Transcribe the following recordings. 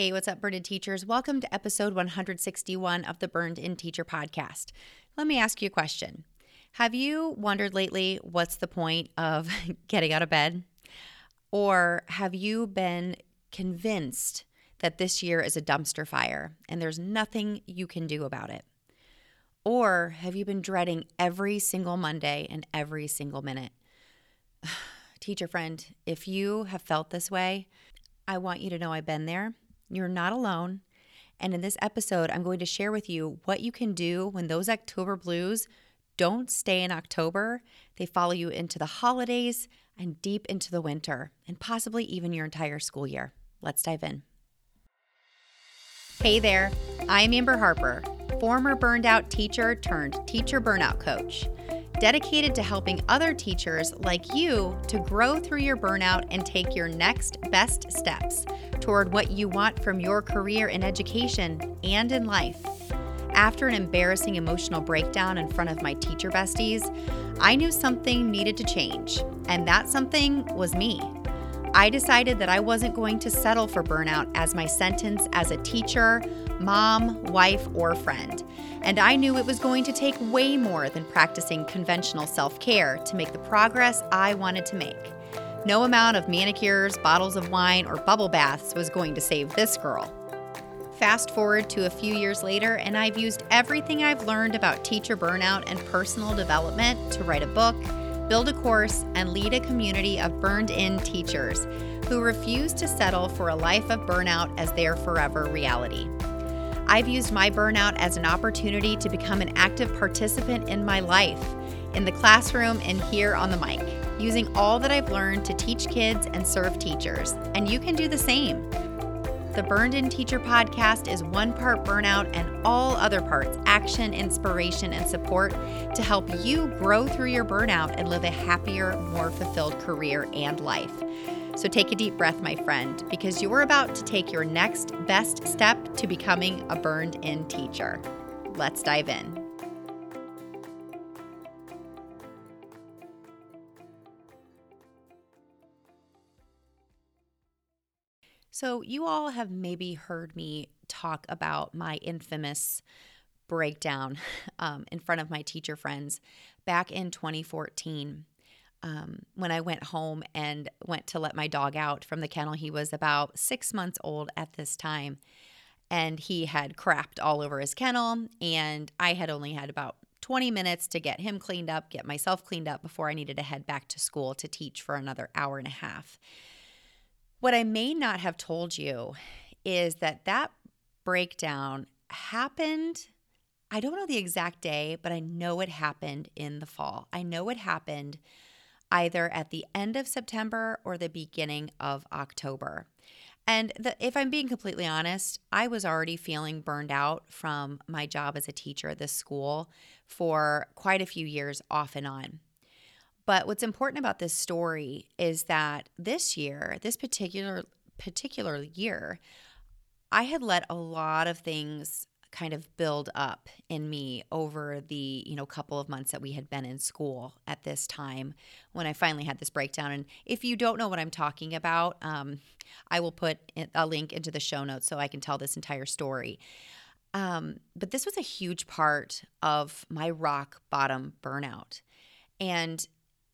Hey, what's up, Burned Teachers? Welcome to episode 161 of the Burned In Teacher podcast. Let me ask you a question. Have you wondered lately what's the point of getting out of bed? Or have you been convinced that this year is a dumpster fire and there's nothing you can do about it? Or have you been dreading every single Monday and every single minute? Teacher friend, if you have felt this way, I want you to know I've been there. You're not alone. And in this episode, I'm going to share with you what you can do when those October blues don't stay in October. They follow you into the holidays and deep into the winter, and possibly even your entire school year. Let's dive in. Hey there, I'm Amber Harper, former burned out teacher turned teacher burnout coach dedicated to helping other teachers like you to grow through your burnout and take your next best steps toward what you want from your career in education and in life. After an embarrassing emotional breakdown in front of my teacher besties, I knew something needed to change, and that something was me. I decided that I wasn't going to settle for burnout as my sentence as a teacher, mom, wife, or friend. And I knew it was going to take way more than practicing conventional self care to make the progress I wanted to make. No amount of manicures, bottles of wine, or bubble baths was going to save this girl. Fast forward to a few years later, and I've used everything I've learned about teacher burnout and personal development to write a book build a course, and lead a community of burned in teachers who refuse to settle for a life of burnout as their forever reality. I've used my burnout as an opportunity to become an active participant in my life, in the classroom and here on the mic, using all that I've learned to teach kids and serve teachers. And you can do the same. The Burned In Teacher podcast is one part burnout and all other parts action, inspiration, and support to help you grow through your burnout and live a happier, more fulfilled career and life. So take a deep breath, my friend, because you're about to take your next best step to becoming a burned in teacher. Let's dive in. So, you all have maybe heard me talk about my infamous breakdown um, in front of my teacher friends back in 2014. Um, when I went home and went to let my dog out from the kennel, he was about six months old at this time. And he had crapped all over his kennel. And I had only had about 20 minutes to get him cleaned up, get myself cleaned up before I needed to head back to school to teach for another hour and a half. What I may not have told you is that that breakdown happened. I don't know the exact day, but I know it happened in the fall. I know it happened either at the end of September or the beginning of October. And the, if I'm being completely honest, I was already feeling burned out from my job as a teacher at this school for quite a few years off and on. But what's important about this story is that this year, this particular particular year, I had let a lot of things kind of build up in me over the you know couple of months that we had been in school at this time when i finally had this breakdown. And if you don't know what i'm talking about um, i will put a link into the show notes so i can tell this entire story. Um, but this was a huge part of my rock bottom burnout. And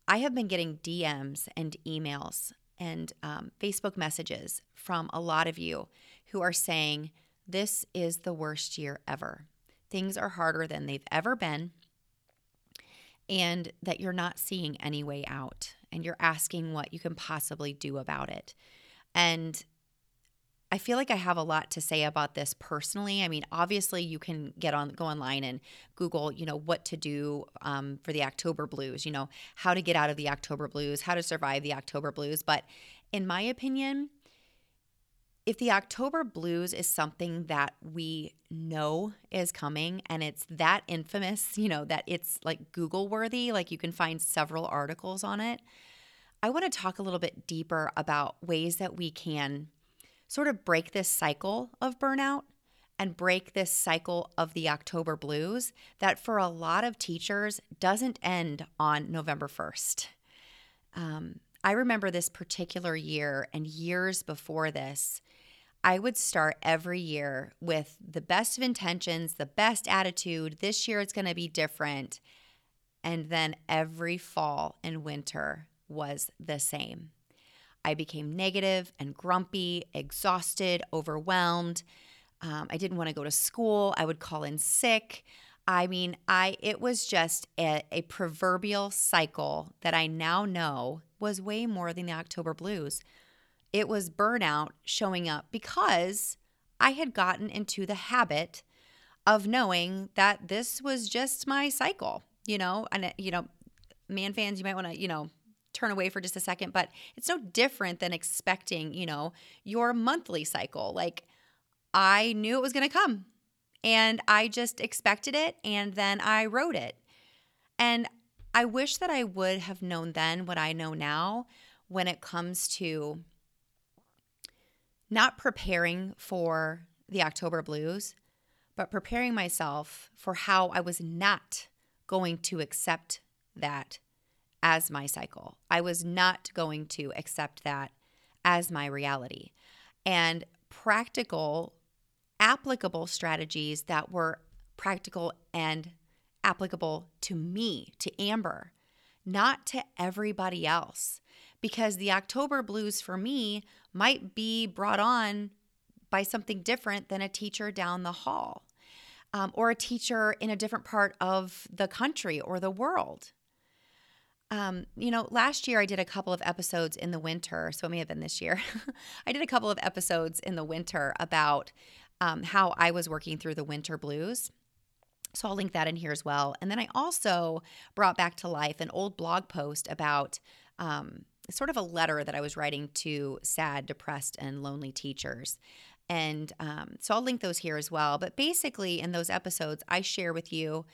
I have been getting DMs and emails and um, Facebook messages from a lot of you who are saying, This is the worst year ever. Things are harder than they've ever been, and that you're not seeing any way out, and you're asking what you can possibly do about it. And I feel like I have a lot to say about this personally. I mean, obviously, you can get on, go online and Google, you know, what to do um, for the October blues. You know, how to get out of the October blues, how to survive the October blues. But in my opinion, if the October blues is something that we know is coming and it's that infamous, you know, that it's like Google worthy, like you can find several articles on it. I want to talk a little bit deeper about ways that we can sort of break this cycle of burnout and break this cycle of the October blues that for a lot of teachers doesn't end on November 1st. Um, I remember this particular year and years before this, I would start every year with the best of intentions, the best attitude. This year it's going to be different. And then every fall and winter was the same. I became negative and grumpy, exhausted, overwhelmed. Um, I didn't want to go to school. I would call in sick. I mean, I it was just a, a proverbial cycle that I now know was way more than the October blues. It was burnout showing up because I had gotten into the habit of knowing that this was just my cycle, you know, and you know, man fans, you might want to, you know, turn away for just a second, but it's no different than expecting, you know, your monthly cycle. Like I knew it was going to come and I just expected it and then I wrote it. And I wish that I would have known then what I know now when it comes to not preparing for the October blues, but preparing myself for how I was not going to accept that as my cycle. I was not going to accept that as my reality. And practical, applicable strategies that were practical and applicable to me, to Amber, not to everybody else. Because the October blues for me might be brought on by something different than a teacher down the hall um, or a teacher in a different part of the country or the world. Um, you know, last year I did a couple of episodes in the winter, so it may have been this year. I did a couple of episodes in the winter about um, how I was working through the winter blues. So I'll link that in here as well. And then I also brought back to life an old blog post about um, sort of a letter that I was writing to sad, depressed, and lonely teachers. And um, so I'll link those here as well. But basically, in those episodes, I share with you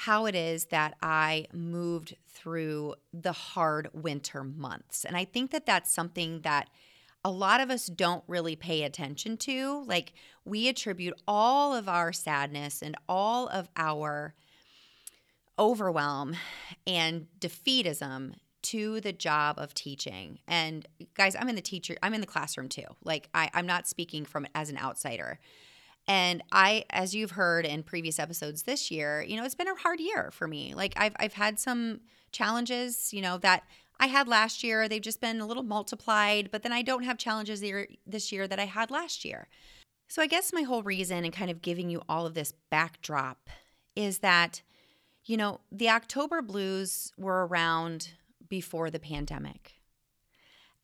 how it is that I moved through the hard winter months. And I think that that's something that a lot of us don't really pay attention to. Like, we attribute all of our sadness and all of our overwhelm and defeatism to the job of teaching. And guys, I'm in the teacher, I'm in the classroom too. Like I, I'm not speaking from as an outsider. And I, as you've heard in previous episodes this year, you know, it's been a hard year for me. Like I've I've had some challenges, you know, that I had last year. They've just been a little multiplied, but then I don't have challenges this year that I had last year. So I guess my whole reason in kind of giving you all of this backdrop is that, you know, the October blues were around before the pandemic.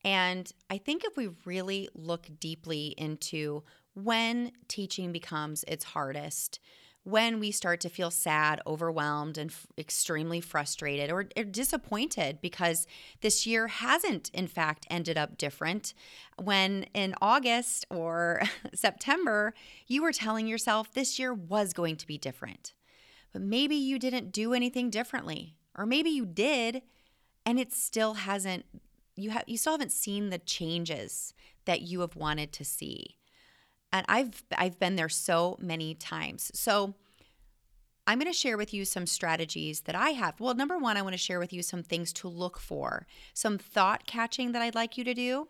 And I think if we really look deeply into when teaching becomes its hardest, when we start to feel sad, overwhelmed, and f- extremely frustrated or, or, disappointed because this year hasn't, in fact, ended up different. When in August or September, you were telling yourself this year was going to be different, but maybe you didn't do anything differently, or maybe you did and it still hasn't you have you still haven't seen the changes that you have wanted to see and i've i've been there so many times. So i'm going to share with you some strategies that i have. Well number one i want to share with you some things to look for some thought catching that i'd like you to do.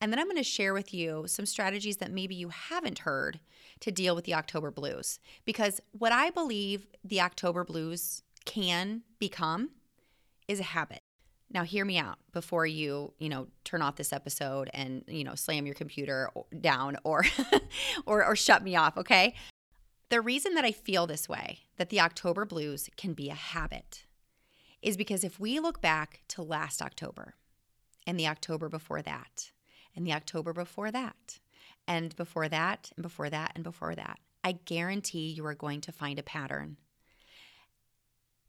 And then i'm going to share with you some strategies that maybe you haven't heard to deal with the october blues. Because what i believe the october blues can become is a habit now, hear me out before you, you know, turn off this episode and, you know, slam your computer down or, or, or shut me off, okay? The reason that I feel this way, that the October blues can be a habit, is because if we look back to last October and the October before that, and the October before that, and before that, and before that, and before that, I guarantee you are going to find a pattern.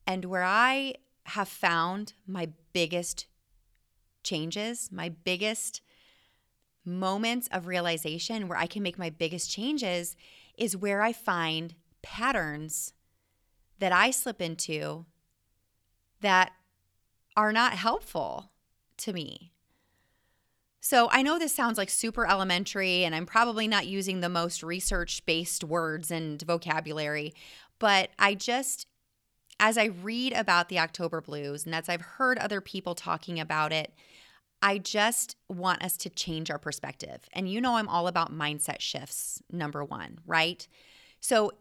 And where I have found my biggest changes, my biggest moments of realization where I can make my biggest changes is where I find patterns that I slip into that are not helpful to me. So I know this sounds like super elementary, and I'm probably not using the most research based words and vocabulary, but I just as I read about the October blues and as I've heard other people talking about it, I just want us to change our perspective. And you know, I'm all about mindset shifts, number one, right? So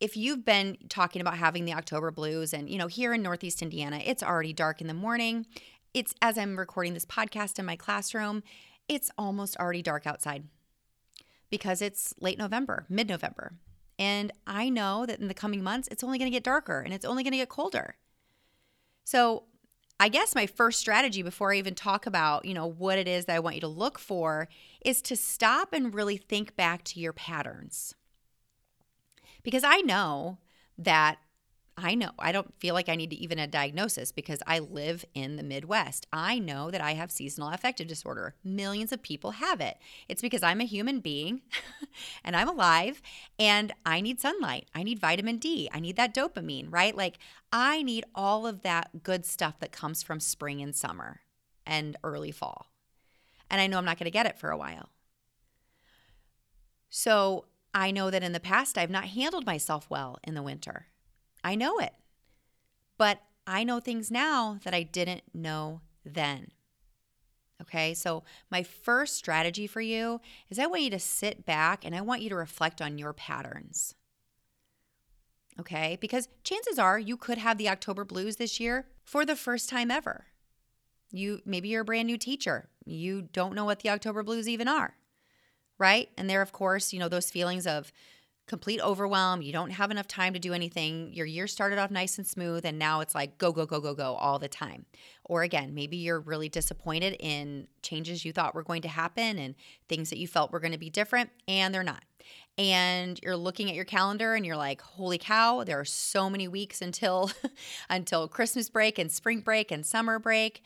if you've been talking about having the October blues, and you know, here in Northeast Indiana, it's already dark in the morning. It's as I'm recording this podcast in my classroom, it's almost already dark outside because it's late November, mid November. And I know that in the coming months, it's only going to get darker and it's only going to get colder. So, I guess my first strategy before I even talk about, you know, what it is that I want you to look for is to stop and really think back to your patterns. Because I know that I know I don't feel like I need to even a diagnosis because I live in the Midwest. I know that I have seasonal affective disorder. Millions of people have it. It's because I'm a human being and I'm alive and I need sunlight. I need vitamin D. I need that dopamine, right? Like I need all of that good stuff that comes from spring and summer and early fall. And I know I'm not going to get it for a while. So I know that in the past I've not handled myself well in the winter. I know it. But I know things now that I didn't know then. Okay, so my first strategy for you is I want you to sit back and I want you to reflect on your patterns. Okay, because chances are you could have the October blues this year for the first time ever. You maybe you're a brand new teacher. You don't know what the October blues even are right? And there, of course, you know, those feelings of complete overwhelm. You don't have enough time to do anything. Your year started off nice and smooth, and now it's like go, go, go, go, go all the time. Or again, maybe you're really disappointed in changes you thought were going to happen and things that you felt were going to be different, and they're not. And you're looking at your calendar and you're like, holy cow, there are so many weeks until until Christmas break and spring break and summer break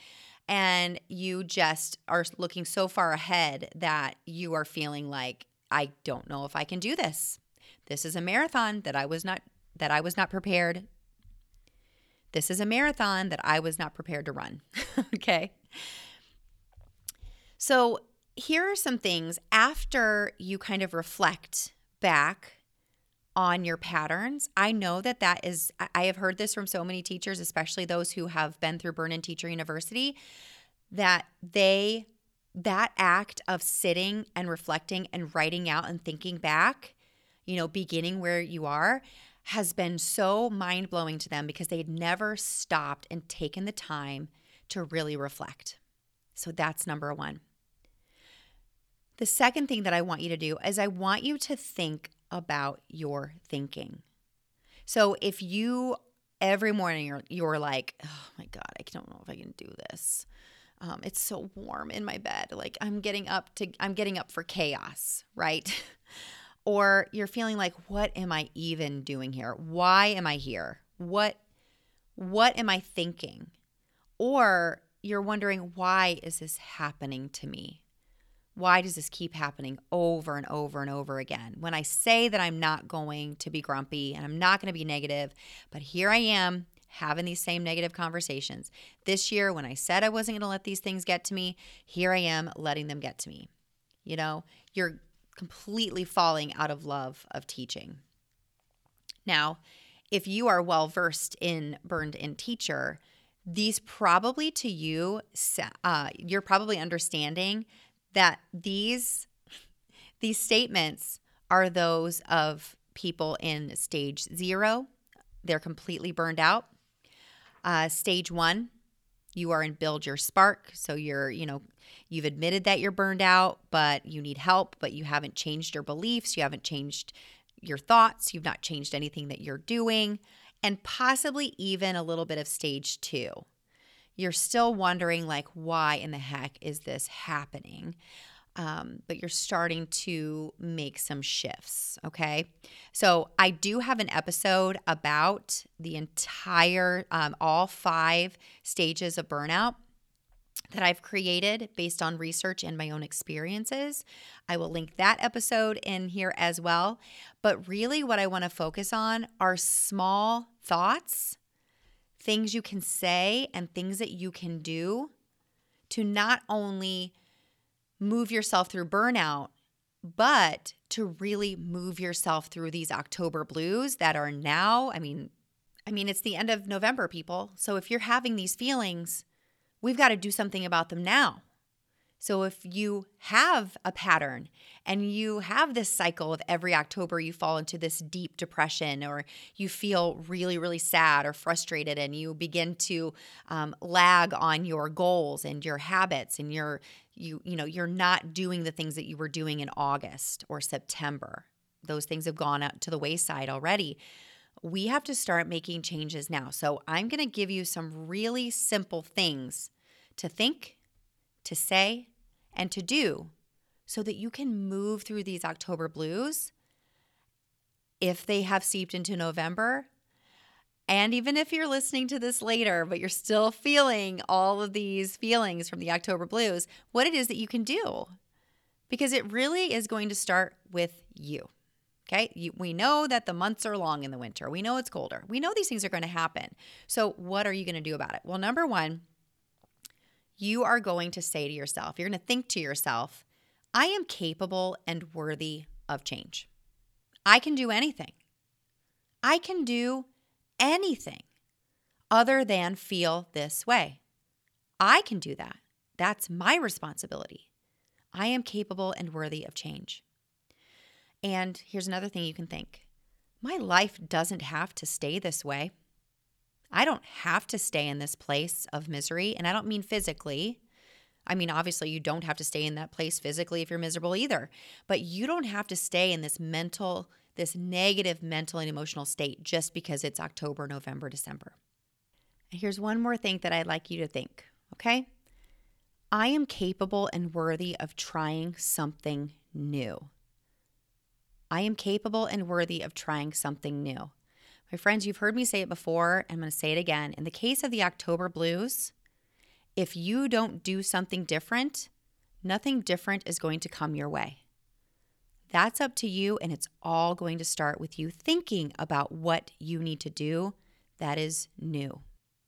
and you just are looking so far ahead that you are feeling like I don't know if I can do this. This is a marathon that I was not that I was not prepared. This is a marathon that I was not prepared to run. okay? So, here are some things after you kind of reflect back on your patterns. I know that that is, I have heard this from so many teachers, especially those who have been through Burned In Teacher University, that they, that act of sitting and reflecting and writing out and thinking back, you know, beginning where you are, has been so mind blowing to them because they had never stopped and taken the time to really reflect. So that's number one. The second thing that I want you to do is I want you to think about your thinking. So if you every morning you're, you're like, oh my God, I don't know if I can do this. Um, it's so warm in my bed. Like I'm getting up to, I'm getting up for chaos, right? or you're feeling like, what am I even doing here? Why am I here? What, what am I thinking? Or you're wondering, why is this happening to me? why does this keep happening over and over and over again? When I say that I'm not going to be grumpy and I'm not going to be negative, but here I am having these same negative conversations. This year, when I said I wasn't going to let these things get to me, here I am letting them get to me. You know, you're completely falling out of love of teaching. Now, if you are well versed in burned in teacher, these probably to you, uh, you're probably understanding that these these statements are those of people in stage zero. They're completely burned out. Uh, stage one, you are in build your spark. So you're, you know, you've admitted that you're burned out, but you need help, but you haven't changed your beliefs. You haven't changed your thoughts. You've not changed anything that you're doing. And possibly even a little bit of stage two you're still wondering, like, why in the heck is this happening? Um, but you're starting to make some shifts. Okay. So I do have an episode about the entire, um, all five stages of burnout that I've created based on research and my own experiences. I will link that episode in here as well. But really, what I want to focus on are small thoughts things you can say and things that you can do to not only move yourself through burnout, but to really move yourself through these October blues that are now, I mean, I mean it's the end of November, people. So if you're having these feelings, we've got to do something about them now. So if you have a pattern and you have this cycle of every October you fall into this deep depression or you feel really, really sad or frustrated and you begin to um, lag on your goals and your habits and your you you know you're not doing the things that you were doing in August or September. Those things have gone out to the wayside already. We have to start making changes now. So I'm going to give you some really simple things to think to say, and to do so that you can move through these October blues if they have seeped into November. And even if you're listening to this later, but you're still feeling all of these feelings from the October blues, what it is that you can do. Because it really is going to start with you. Okay. We know that the months are long in the winter. We know it's colder. We know these things are going to happen. So, what are you going to do about it? Well, number one, you are going to say to yourself, you're going to think to yourself, I am capable and worthy of change. I can do anything. I can do anything other than feel this way. I can do that. That's my responsibility. I am capable and worthy of change. And here's another thing you can think my life doesn't have to stay this way. I don't have to stay in this place of misery. And I don't mean physically. I mean, obviously, you don't have to stay in that place physically if you're miserable either, but you don't have to stay in this mental, this negative mental and emotional state just because it's October, November, December. And here's one more thing that I'd like you to think, okay? I am capable and worthy of trying something new. I am capable and worthy of trying something new. My friends, you've heard me say it before. and I'm going to say it again. In the case of the October blues, if you don't do something different, nothing different is going to come your way. That's up to you, and it's all going to start with you thinking about what you need to do that is new.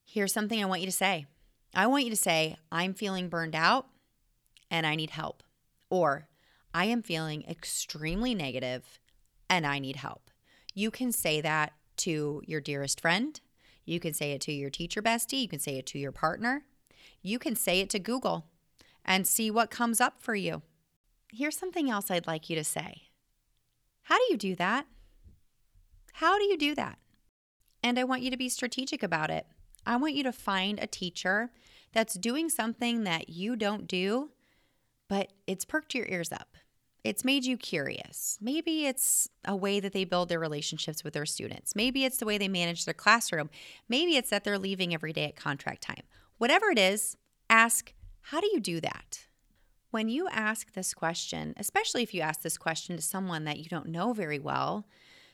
Here's something I want you to say I want you to say, I'm feeling burned out and I need help. Or, I am feeling extremely negative and I need help. You can say that to your dearest friend. You can say it to your teacher bestie. You can say it to your partner. You can say it to Google and see what comes up for you. Here's something else I'd like you to say. How do you do that? How do you do that? And I want you to be strategic about it. I want you to find a teacher that's doing something that you don't do, but it's perked your ears up it's made you curious. Maybe it's a way that they build their relationships with their students. Maybe it's the way they manage their classroom. Maybe it's that they're leaving every day at contract time. Whatever it is, ask, how do you do that? When you ask this question, especially if you ask this question to someone that you don't know very well,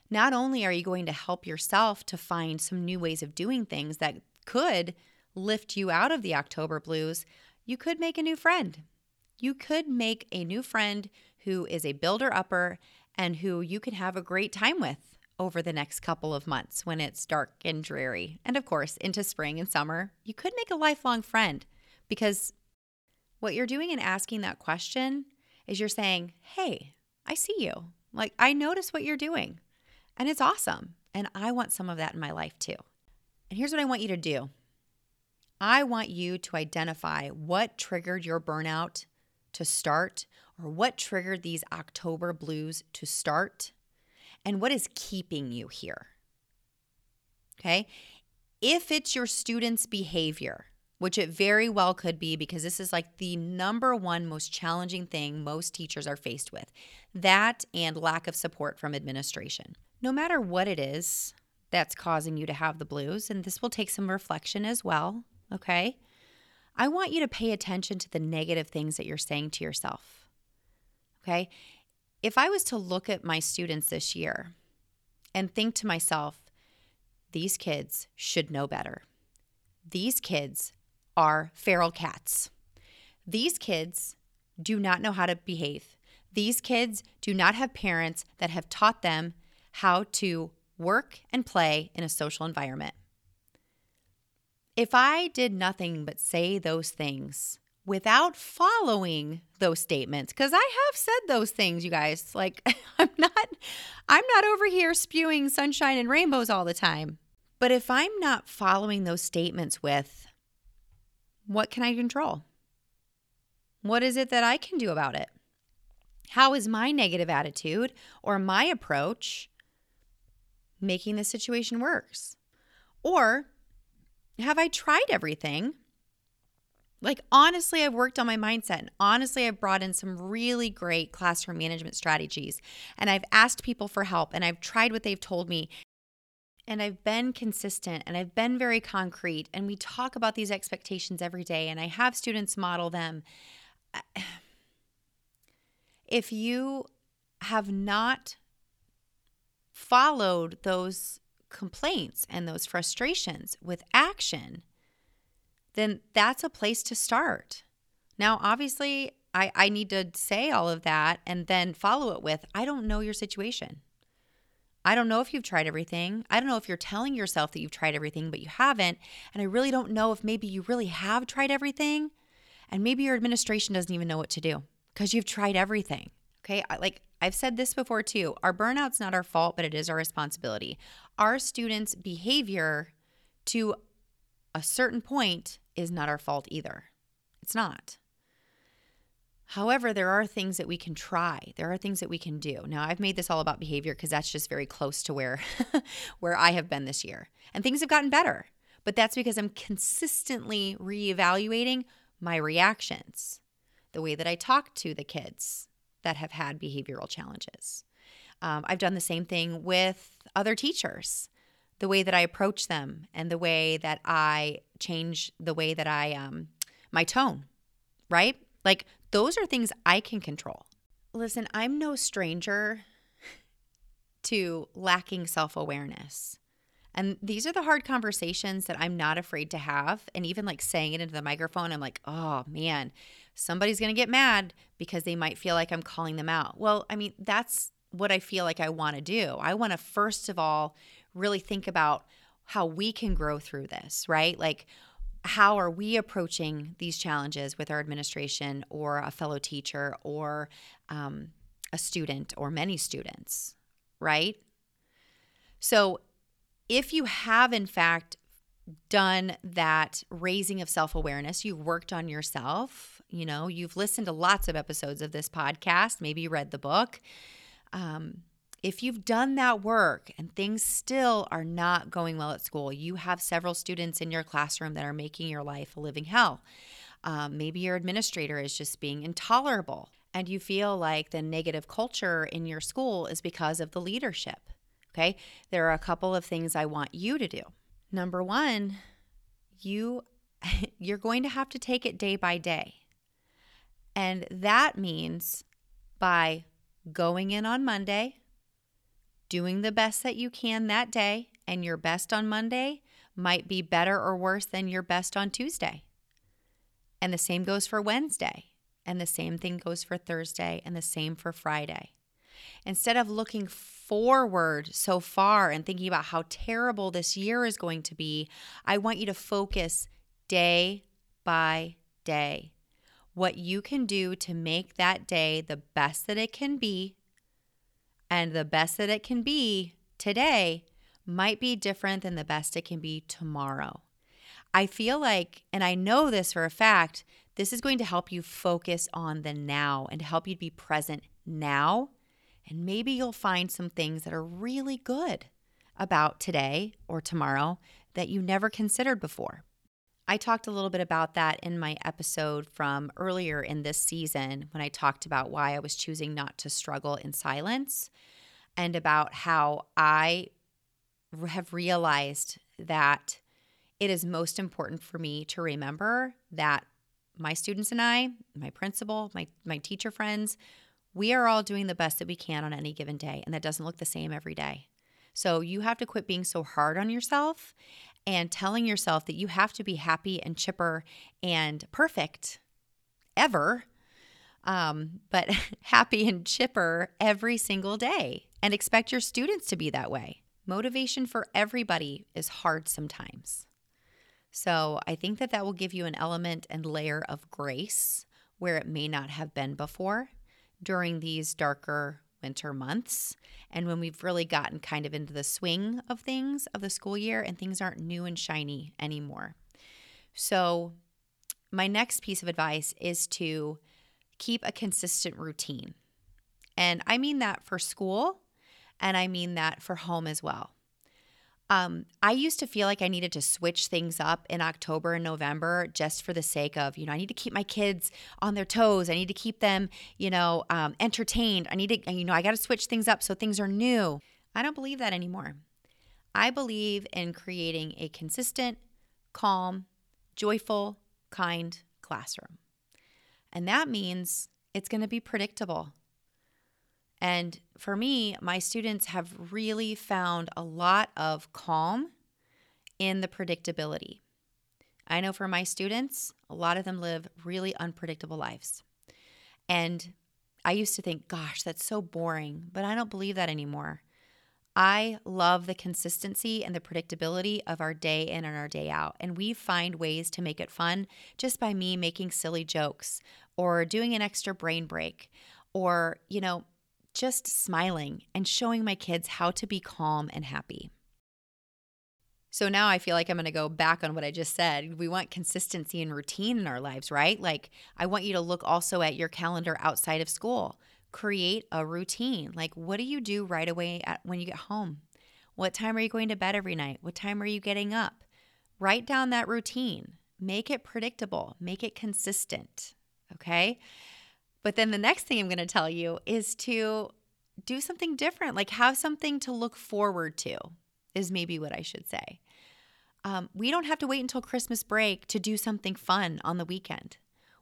not only are you going to help yourself to find some new ways of doing things that could lift you out of the October blues, you could make a new friend. You could make a new friend who is a builder upper and who you can have a great time with over the next couple of months when it's dark and dreary. And of course, into spring and summer, you could make a lifelong friend because what you're doing in asking that question is you're saying, Hey, I see you. Like, I notice what you're doing, and it's awesome. And I want some of that in my life too. And here's what I want you to do I want you to identify what triggered your burnout to start or what triggered these October blues to start and what is keeping you here. Okay? If it's your student's behavior, which it very well could be because this is like the number one most challenging thing most teachers are faced with that and lack of support from administration. No matter what it is that's causing you to have the blues, and this will take some reflection as well, okay? I want you to pay attention to the negative things that you're saying to yourself. Okay. If I was to look at my students this year and think to myself, these kids should know better. These kids are feral cats. These kids do not know how to behave. These kids do not have parents that have taught them how to work and play in a social environment. If I did nothing but say those things, without following those statements because i have said those things you guys like i'm not i'm not over here spewing sunshine and rainbows all the time but if i'm not following those statements with what can i control What is it that I can do about it? How is my negative attitude or my approach making the situation worse? Or have I tried everything? Like, honestly, I've worked on my mindset. And honestly, I've brought in some really great classroom management strategies. And I've asked people for help and I've tried what they've told me. And I've been consistent and I've been very concrete. And we talk about these expectations every day. And I have students model them. If you have not followed those complaints and those frustrations with action, then that's a place to start. Now, obviously, I, I need to say all of that and then follow it with I don't know your situation. I don't know if you've tried everything. I don't know if you're telling yourself that you've tried everything, but you haven't. And I really don't know if maybe you really have tried everything. And maybe your administration doesn't even know what to do because you've tried everything. Okay. Like I've said this before too our burnout's not our fault, but it is our responsibility. Our students' behavior to a certain point is not our fault either. It's not. However, there are things that we can try. There are things that we can do. Now, I've made this all about behavior because that's just very close to where where I have been this year. And things have gotten better. But that's because I'm consistently reevaluating my reactions, the way that I talk to the kids that have had behavioral challenges. Um, I've done the same thing with other teachers the way that I approach them and the way that I change the way that I um my tone, right? Like those are things I can control. Listen, I'm no stranger to lacking self-awareness. And these are the hard conversations that I'm not afraid to have. And even like saying it into the microphone, I'm like, oh man, somebody's going to get mad because they might feel like I'm calling them out. Well, I mean, that's what I feel like I want to do. I want to, first of all, really think about how we can grow through this, right? Like, how are we approaching these challenges with our administration or a fellow teacher or um, a student or many students, right? So, if you have, in fact, done that raising of self awareness, you've worked on yourself, you know, you've listened to lots of episodes of this podcast, maybe read the book. Um, if you've done that work and things still are not going well at school, you have several students in your classroom that are making your life a living hell. Um, maybe your administrator is just being intolerable, and you feel like the negative culture in your school is because of the leadership. Okay, there are a couple of things I want you to do. Number one, you you're going to have to take it day by day. And that means by going in on Monday, doing the best that you can that day, and your best on Monday might be better or worse than your best on Tuesday. And the same goes for Wednesday, and the same thing goes for Thursday, and the same for Friday. Instead of looking forward so far and thinking about how terrible this year is going to be, I want you to focus day by day. What you can do to make that day the best that it can be and the best that it can be today might be different than the best it can be tomorrow. I feel like, and I know this for a fact, this is going to help you focus on the now and help you be present now. And maybe you'll find some things that are really good about today or tomorrow that you never considered before. I talked a little bit about that in my episode from earlier in this season when I talked about why I was choosing not to struggle in silence and about how I have realized that it is most important for me to remember that my students and I, my principal, my my teacher friends, we are all doing the best that we can on any given day and that doesn't look the same every day. So you have to quit being so hard on yourself and telling yourself that you have to be happy and chipper and perfect ever, um, but happy and chipper every single day and expect your students to be that way. Motivation for everybody is hard sometimes. So I think that that will give you an element and layer of grace where it may not have been before during these darker winter months and when we've really gotten kind of into the swing of things of the school year and things aren't new and shiny anymore. So my next piece of advice is to keep a consistent routine. And I mean that for school and I mean that for home as well. Um, I used to feel like I needed to switch things up in October and November just for the sake of, you know, I need to keep my kids on their toes. I need to keep them, you know, um, entertained. I need to, you know, I got to switch things up so things are new. I don't believe that anymore. I believe in creating a consistent, calm, joyful, kind classroom. And that means it's going to be predictable. And for me, my students have really found a lot of calm in the predictability. I know for my students, a lot of them live really unpredictable lives. And I used to think, gosh, that's so boring, but I don't believe that anymore. I love the consistency and the predictability of our day in and our day out. And we find ways to make it fun just by me making silly jokes or doing an extra brain break or, you know, just smiling and showing my kids how to be calm and happy. So now I feel like I'm going to go back on what I just said. We want consistency and routine in our lives, right? Like, I want you to look also at your calendar outside of school. Create a routine. Like, what do you do right away at, when you get home? What time are you going to bed every night? What time are you getting up? Write down that routine. Make it predictable, make it consistent. Okay. But then the next thing I'm going to tell you is to do something different, like have something to look forward to, is maybe what I should say. Um, we don't have to wait until Christmas break to do something fun on the weekend.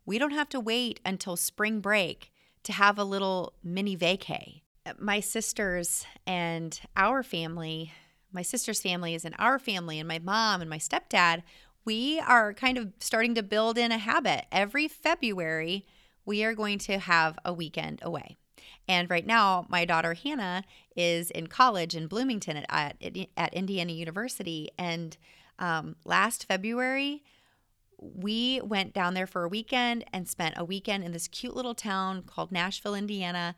We don't have to wait until spring break to have a little mini vacay. My sisters and our family, my sister's family is in our family, and my mom and my stepdad, we are kind of starting to build in a habit. Every February, we are going to have a weekend away. And right now, my daughter Hannah is in college in Bloomington at, at, at Indiana University. And um, last February, we went down there for a weekend and spent a weekend in this cute little town called Nashville, Indiana.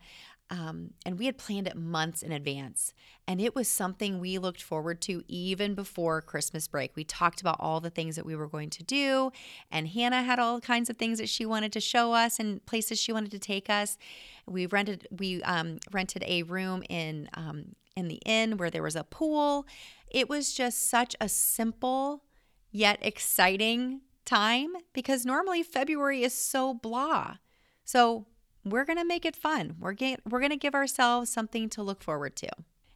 Um, and we had planned it months in advance. And it was something we looked forward to even before Christmas break. We talked about all the things that we were going to do. And Hannah had all kinds of things that she wanted to show us and places she wanted to take us. We rented we um, rented a room in um, in the inn where there was a pool. It was just such a simple yet exciting time because normally February is so blah. So we're going to make it fun. We're get, we're going to give ourselves something to look forward to.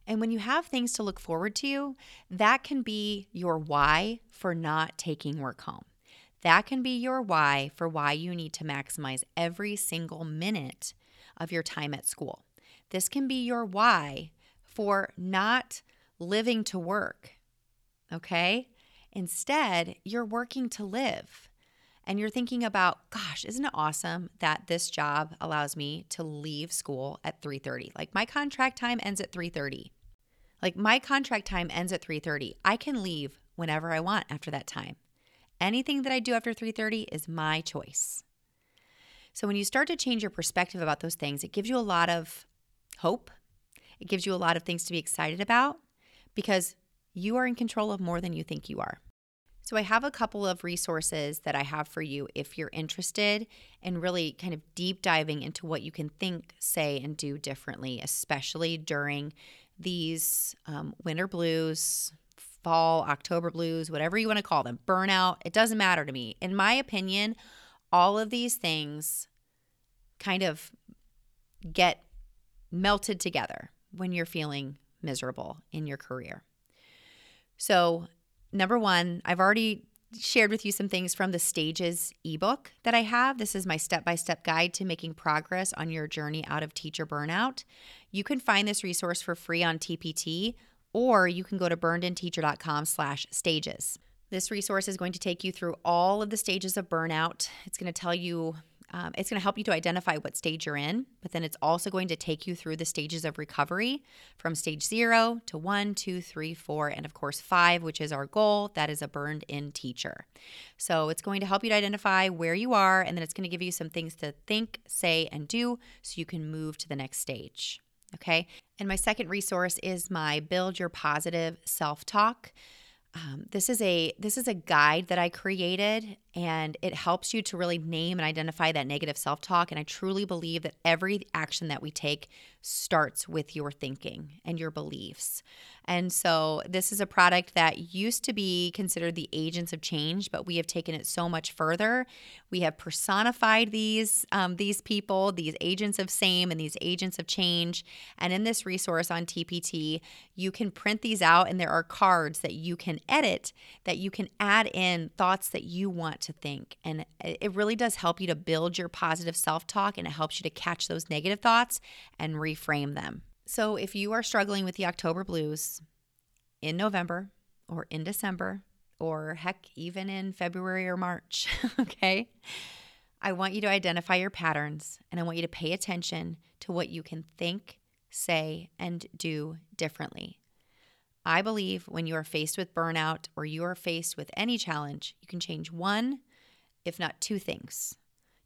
And when you have things to look forward to, that can be your why for not taking work home. That can be your why for why you need to maximize every single minute of your time at school. This can be your why for not living to work. Okay? Instead, you're working to live and you're thinking about, gosh, isn't it awesome that this job allows me to leave school at 3:30? Like my contract time ends at 3:30. Like my contract time ends at 3:30. I can leave whenever I want after that time. Anything that I do after 3:30 is my choice. So when you start to change your perspective about those things, it gives you a lot of hope. It gives you a lot of things to be excited about because you are in control of more than you think you are. So, I have a couple of resources that I have for you if you're interested in really kind of deep diving into what you can think, say, and do differently, especially during these um, winter blues, fall, October blues, whatever you want to call them, burnout. It doesn't matter to me. In my opinion, all of these things kind of get melted together when you're feeling miserable in your career. So, number one, I've already shared with you some things from the Stages ebook that I have. This is my step by step guide to making progress on your journey out of teacher burnout. You can find this resource for free on TPT, or you can go to burnedinteacher.com slash stages. This resource is going to take you through all of the stages of burnout. It's going to tell you um, it's going to help you to identify what stage you're in, but then it's also going to take you through the stages of recovery from stage zero to one, two, three, four, and of course, five, which is our goal. That is a burned in teacher. So it's going to help you to identify where you are, and then it's going to give you some things to think, say, and do so you can move to the next stage. Okay. And my second resource is my Build Your Positive Self Talk. Um, this is a this is a guide that I created and it helps you to really name and identify that negative self talk. And I truly believe that every action that we take starts with your thinking and your beliefs. And so, this is a product that used to be considered the agents of change, but we have taken it so much further. We have personified these um, these people, these agents of same, and these agents of change. And in this resource on TPT, you can print these out, and there are cards that you can edit that you can add in thoughts that you want to think. And it really does help you to build your positive self talk, and it helps you to catch those negative thoughts and reframe them. So if you are struggling with the October blues in November or in December, or heck, even in February or March, okay? I want you to identify your patterns and I want you to pay attention to what you can think, say, and do differently. I believe when you are faced with burnout or you are faced with any challenge, you can change one, if not two things.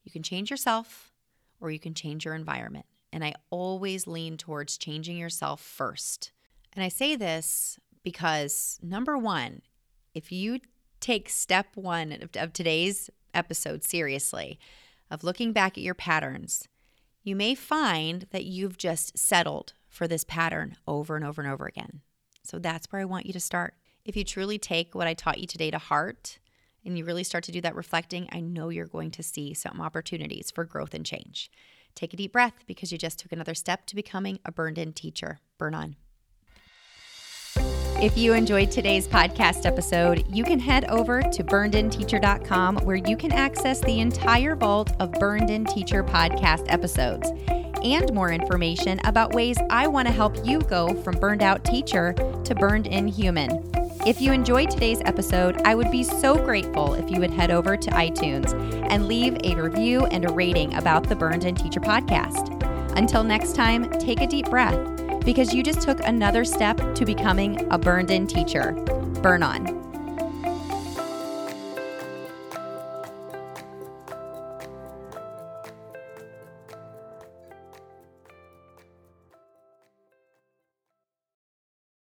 You can change yourself or you can change your environment. And I always lean towards changing yourself first. And I say this because number one, if you take step one of, today's episode seriously, of looking back at your patterns, you may find that you've just settled for this pattern over and over and over again. So that's where I want you to start. If you truly take what I taught you today to heart and you really start to do that reflecting, I know you're going to see some opportunities for growth and change. Take a deep breath because you just took another step to becoming a burned in teacher. Burn on. If you enjoyed today's podcast episode, you can head over to burnedinteacher.com where you can access the entire vault of Burned In Teacher podcast episodes and more information about ways I want to help you go from burned out teacher to burned in human. If you enjoyed today's episode, I would be so grateful if you would head over to iTunes and leave a review and a rating about the Burned In Teacher podcast. Until next time, take a deep breath because you just took another step to becoming a burned in teacher. Burn on.